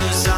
others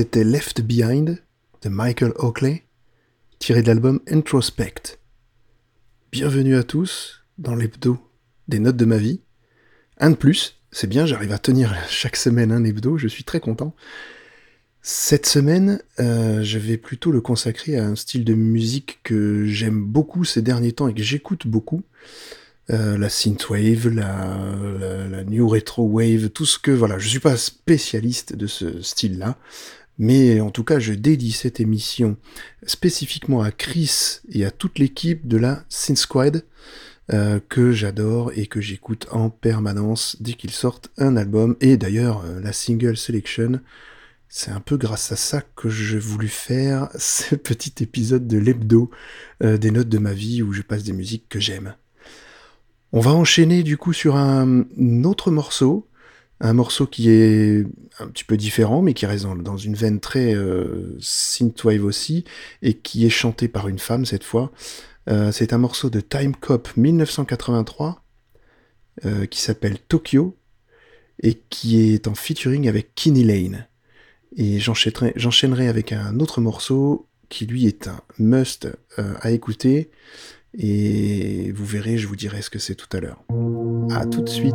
c'était Left Behind de Michael Oakley, tiré de l'album Introspect. Bienvenue à tous dans l'hebdo des notes de ma vie. Un de plus, c'est bien, j'arrive à tenir chaque semaine un hebdo, je suis très content. Cette semaine, euh, je vais plutôt le consacrer à un style de musique que j'aime beaucoup ces derniers temps et que j'écoute beaucoup. Euh, la synthwave, la, la, la, new retro wave, tout ce que voilà, je suis pas spécialiste de ce style-là, mais en tout cas, je dédie cette émission spécifiquement à Chris et à toute l'équipe de la Synth Squad euh, que j'adore et que j'écoute en permanence dès qu'ils sortent un album. Et d'ailleurs, euh, la single selection, c'est un peu grâce à ça que j'ai voulu faire ce petit épisode de l'hebdo euh, des notes de ma vie où je passe des musiques que j'aime. On va enchaîner du coup sur un autre morceau un morceau qui est un petit peu différent, mais qui reste dans, une veine très euh, synthwave aussi, et qui est chanté par une femme cette fois. Euh, c'est un morceau de Time Cop 1983, euh, qui s'appelle Tokyo, et qui est en featuring avec Kinney Lane. Et j'enchaînerai avec un autre morceau qui lui est un must à écouter, et vous verrez, je vous dirai ce que c'est tout à l'heure. A tout de suite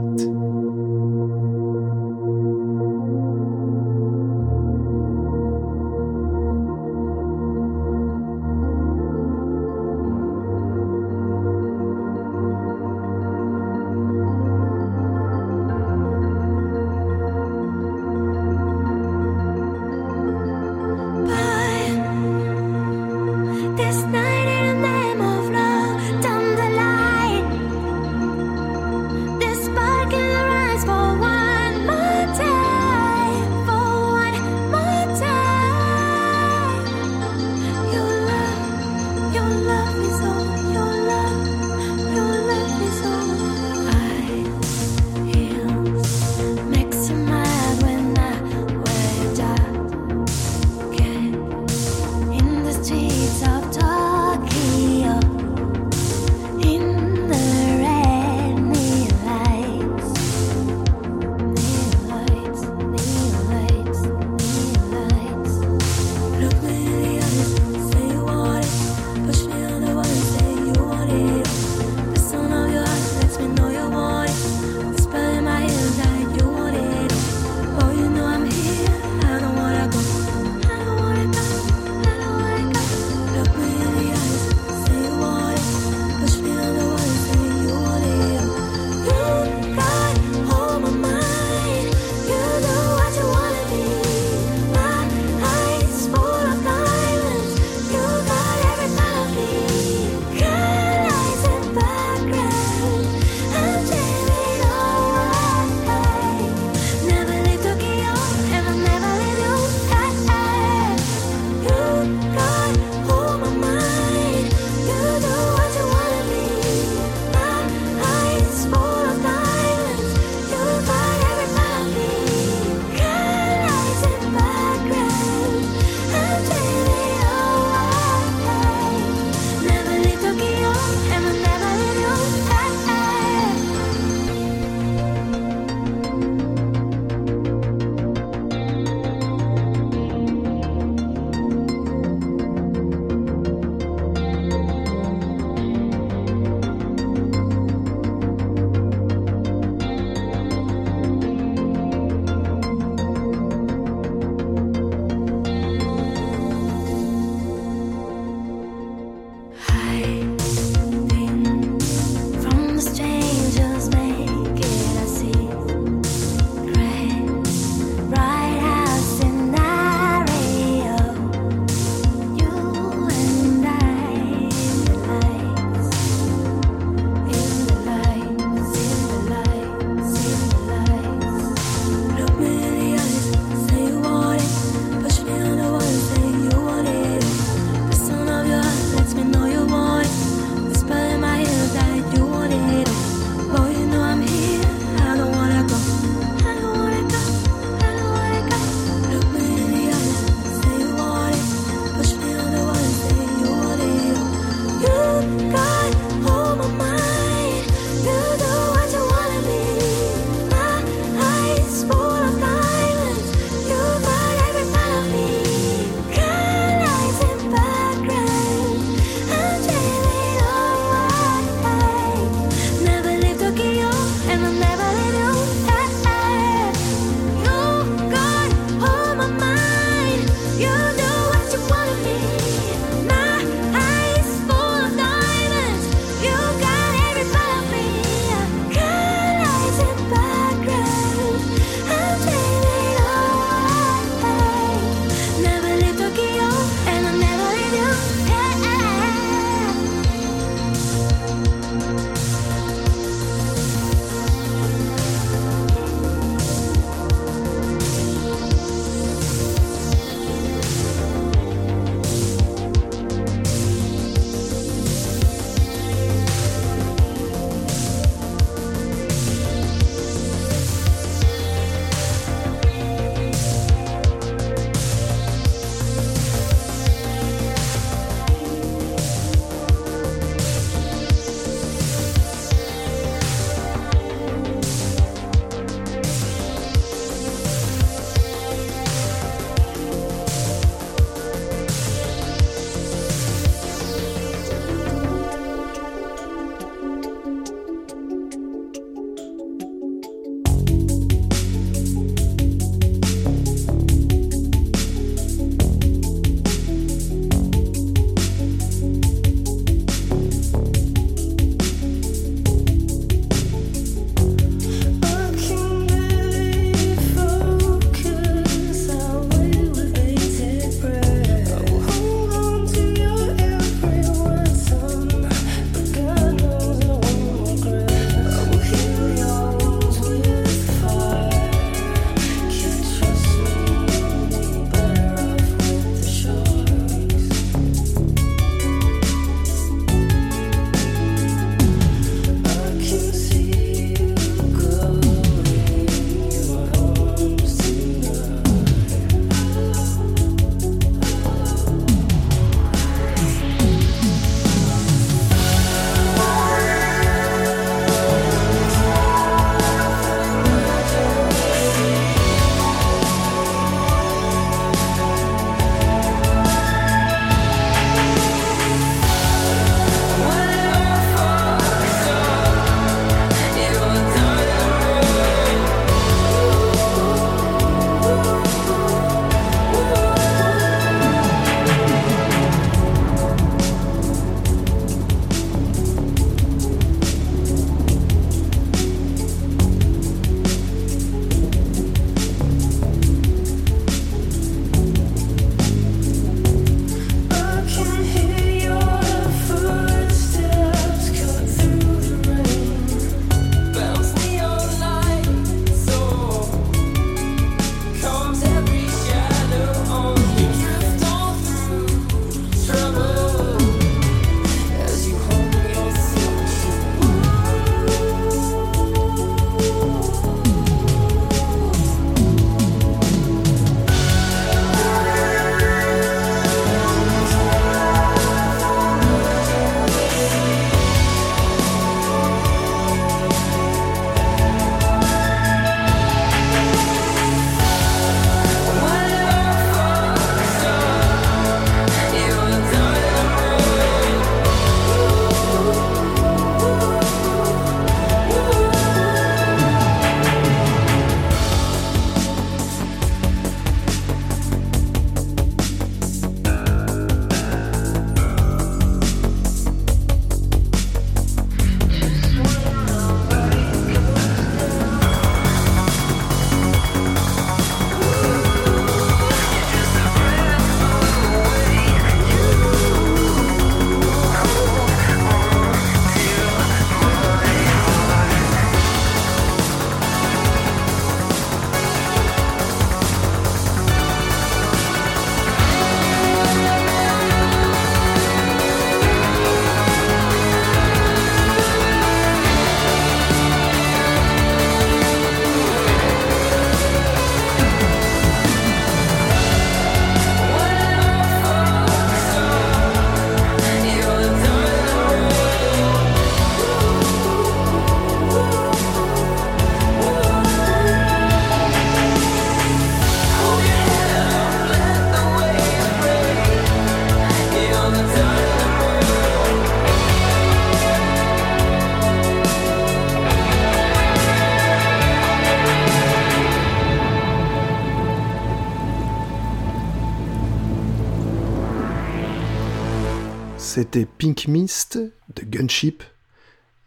C'était Pink Mist de Gunship,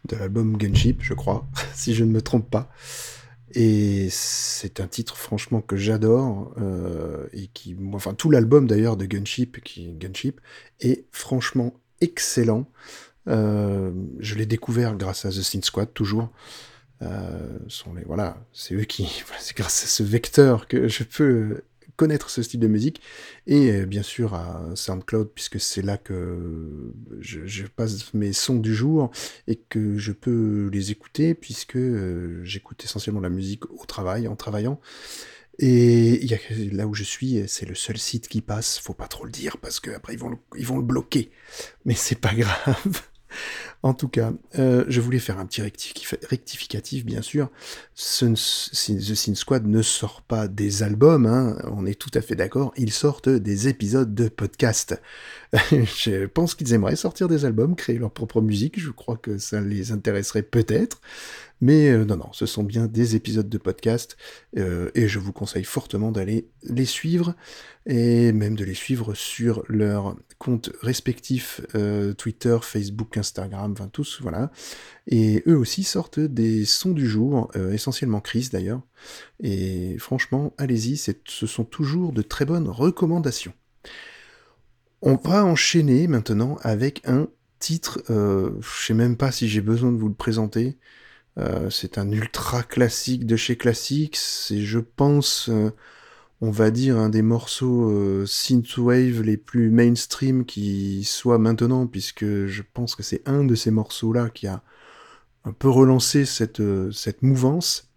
de l'album Gunship, je crois, si je ne me trompe pas. Et c'est un titre franchement que j'adore euh, et qui, enfin tout l'album d'ailleurs de Gunship, qui Gunship, est franchement excellent. Euh, je l'ai découvert grâce à The Sin Squad toujours. Euh, voilà, c'est eux qui, c'est grâce à ce vecteur que je peux connaître ce style de musique et euh, bien sûr à SoundCloud puisque c'est là que je, passe mes sons du jour et que je peux les écouter puisque euh, j'écoute essentiellement la musique au travail en travaillant et y a, là où je suis, c'est le seul site qui passe. Faut pas trop le dire parce qu'après ils vont ils vont le bloquer. Mais c'est pas grave. En tout cas, euh, je voulais faire un petit rectificatif, bien sûr. The Sin Squad ne sort pas des albums, hein, on est tout à fait d'accord, ils sortent des épisodes de podcast. je pense qu'ils aimeraient sortir des albums, créer leur propre musique, je crois que ça les intéresserait peut-être. Mais euh, non, non, ce sont bien des épisodes de podcast, euh, et je vous conseille fortement d'aller les suivre, et même de les suivre sur leurs comptes respectifs, euh, Twitter, Facebook, Instagram, enfin tous, voilà. Et eux aussi sortent des sons du jour, essentiellement Chris d'ailleurs, et franchement, allez-y, ce sont toujours de très bonnes recommandations. On va enchaîner maintenant avec un titre, je sais même pas si j'ai besoin de vous le présenter, euh, c'est un ultra classique de chez Classics. C'est, je pense, euh, on va dire, un des morceaux euh, synthwave les plus mainstream qui soit maintenant, puisque je pense que c'est un de ces morceaux-là qui a un peu relancé cette, cette mouvance.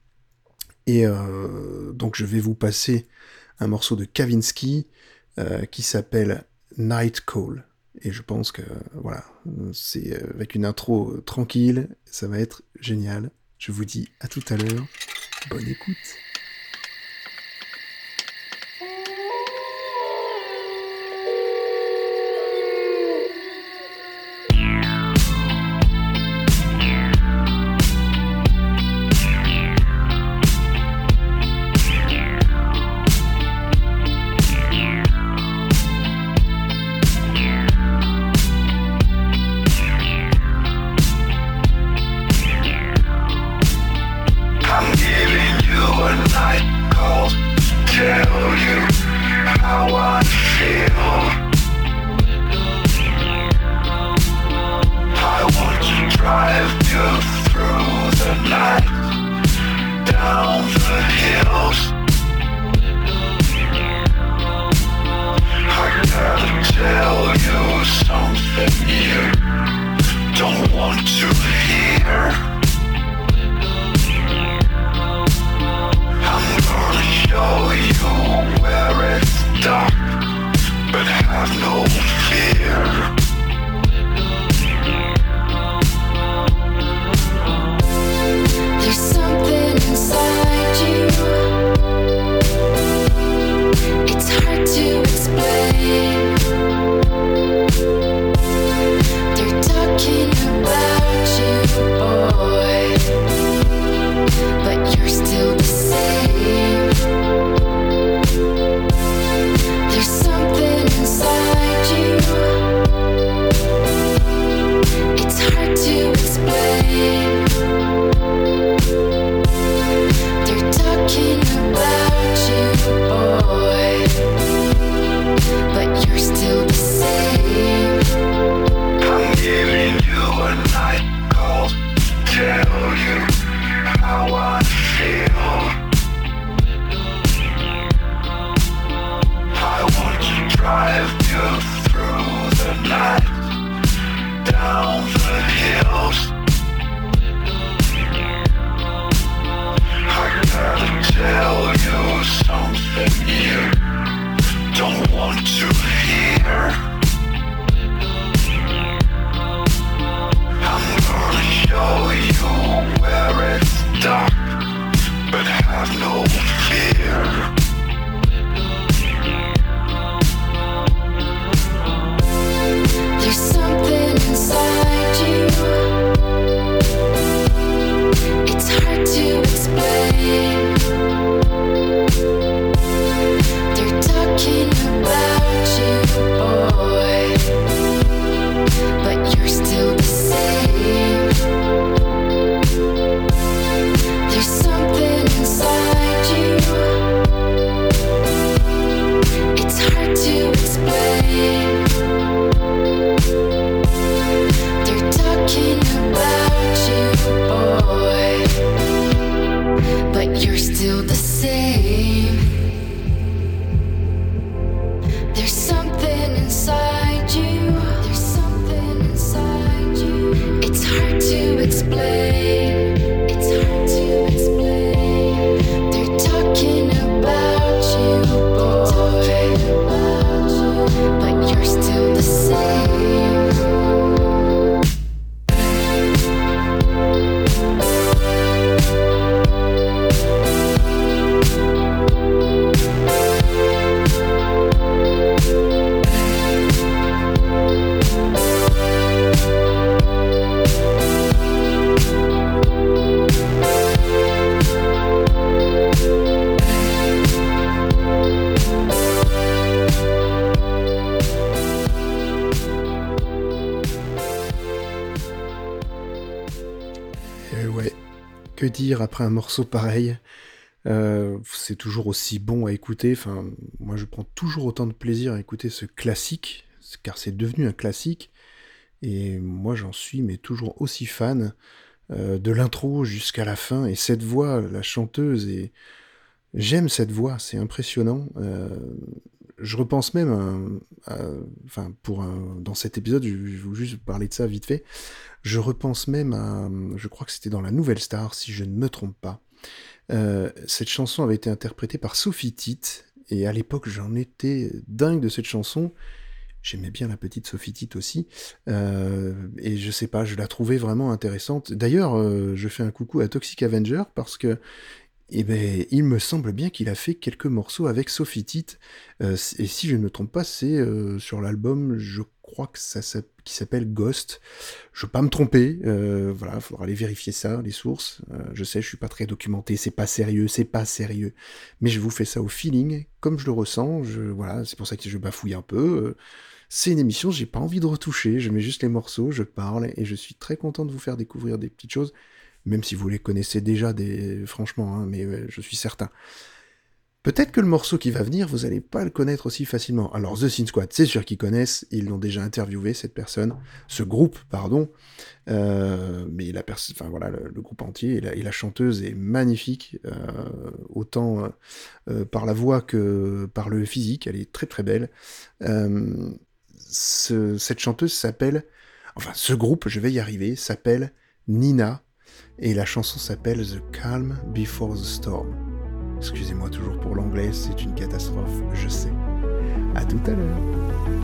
Et donc je vais vous passer un morceau de Kavinsky qui s'appelle Night Call. Et je pense que voilà, c'est avec une intro tranquille, ça va être génial. Je vous dis à tout à l'heure. Bonne écoute. Un morceau pareil euh, C'est toujours aussi bon à écouter. Enfin, moi, je prends toujours autant de plaisir à écouter ce classique, car c'est devenu un classique. Et moi, j'en suis, mais toujours aussi fan euh, de l'intro jusqu'à la fin. Et cette voix, la chanteuse, et j'aime cette voix, c'est impressionnant. Euh, je repense même, enfin, pour dans cet épisode, je, je vais juste parler de ça vite fait. Je repense même à, je crois que c'était dans la Nouvelle Star, si je ne me trompe pas. Euh, cette chanson avait été interprétée par Sophie Tite, et à l'époque j'en étais dingue de cette chanson. J'aimais bien la petite Sophie Tite aussi, euh, et je sais pas, je la trouvais vraiment intéressante. D'ailleurs, euh, je fais un coucou à Toxic Avenger parce que eh ben, il me semble bien qu'il a fait quelques morceaux avec Sophie Tite. et si je ne me trompe pas, c'est sur l'album, je crois que ça, s'appelle Ghost. Je veux pas me tromper, euh, voilà, il faudra aller vérifier ça, les sources. Euh, je sais, je suis pas très documenté, c'est pas sérieux, c'est pas sérieux. Mais je vous fais ça au feeling, comme je le ressens. Voilà, c'est pour ça que je bafouille un peu. C'est une émission, j'ai pas envie de retoucher. Je mets juste les morceaux, je parle et je suis très content de vous faire découvrir des petites choses, même si vous les connaissez déjà, franchement, hein, mais je suis certain. Peut-être que le morceau qui va venir, vous n'allez pas le connaître aussi facilement. Alors The Sin Squad, c'est sûr qu'ils connaissent, ils l'ont déjà interviewé cette personne, ce groupe, pardon. Euh, mais la enfin voilà, le, groupe entier et la, chanteuse est magnifique, euh, autant euh, par la voix que par le physique. Elle est très très belle. cette chanteuse s'appelle, enfin ce groupe, je vais y arriver, s'appelle Nina et la chanson s'appelle The Calm Before the Storm. Excusez-moi toujours pour l'anglais, c'est une catastrophe, je sais. À tout à l'heure.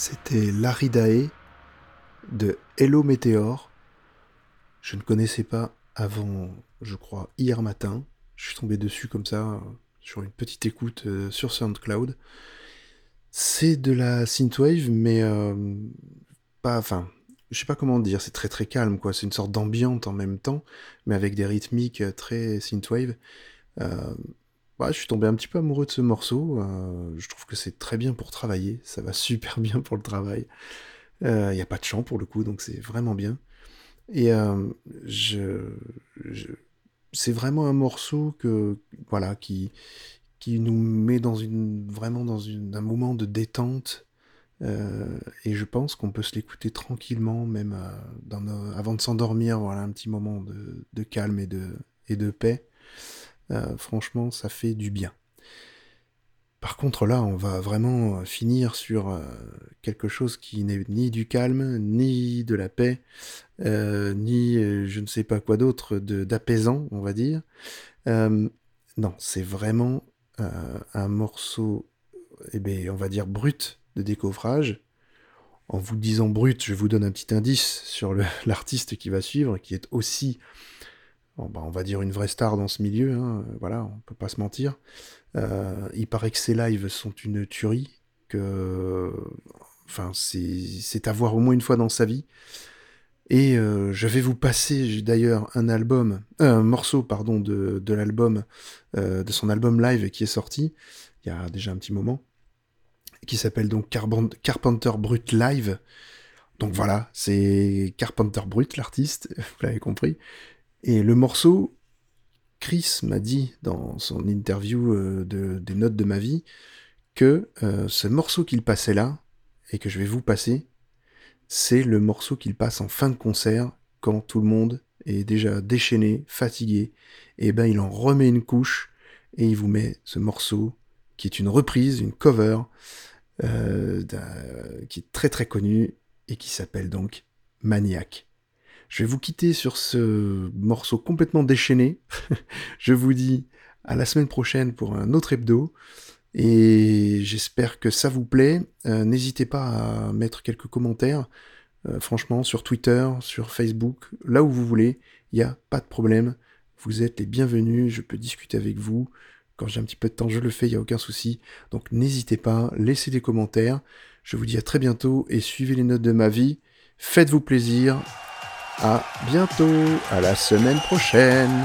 C'était Laridae de Hello Meteor. Je ne connaissais pas avant, je crois, hier matin. Je suis tombé dessus comme ça, euh, sur une petite écoute euh, sur SoundCloud. C'est de la synthwave, mais euh, pas, enfin, je sais pas comment dire, c'est très très calme, quoi. C'est une sorte d'ambiante en même temps, mais avec des rythmiques très synthwave. Je suis tombé un petit peu amoureux de ce morceau. je trouve que c'est très bien pour travailler, ça va super bien pour le travail. Il n'y a pas de chant pour le coup, donc c'est vraiment bien. Et je, c'est vraiment un morceau que voilà qui qui nous met dans une vraiment dans une, un moment de détente et je pense qu'on peut se l'écouter tranquillement même dans avant de s'endormir voilà un petit moment de, de, calme et de et de paix franchement ça fait du bien par contre, là, on va vraiment euh, finir sur euh, quelque chose qui n'est ni du calme, ni de la paix, euh, ni je ne sais pas quoi d'autre d'apaisant, on va dire. non, c'est vraiment un morceau, eh bien, on va dire brut de découvrage. En vous disant brut, je vous donne un petit indice sur l'artiste qui va suivre, qui est aussi, bah, on va dire, une vraie star dans ce milieu. Hein, voilà, on peut pas se mentir. Euh, il paraît que ces lives sont une tuerie, que enfin c'est à voir au moins une fois dans sa vie. Et euh, je vais vous passer d'ailleurs un album, euh, un morceau pardon de, l'album, de son album live qui est sorti il y a déjà un petit moment, qui s'appelle donc Carpenter Brut Live. Donc voilà, c'est Carpenter Brut l'artiste, vous l'avez compris. Et le morceau, Chris m'a dit dans son interview euh, de, des notes de ma vie que euh, ce morceau qu'il passait là, et que je vais vous passer, c'est le morceau qu'il passe en fin de concert quand tout le monde est déjà déchaîné, fatigué, et ben il en remet une couche et il vous met ce morceau qui est une reprise, une cover, euh, qui est très très connu et qui s'appelle donc Maniac. Je vais vous quitter sur ce morceau complètement déchaîné. je vous dis à la semaine prochaine pour un autre hebdo. Et j'espère que ça vous plaît. Euh, n'hésitez pas à mettre quelques commentaires. Euh, franchement, sur Twitter, sur Facebook, là où vous voulez, il n'y a pas de problème. Vous êtes les bienvenus, je peux discuter avec vous. Quand j'ai un petit peu de temps, je le fais, il n'y a aucun souci. Donc n'hésitez pas, laissez des commentaires. Je vous dis à très bientôt et suivez les notes de ma vie. Faites-vous plaisir. À bientôt, à la semaine prochaine.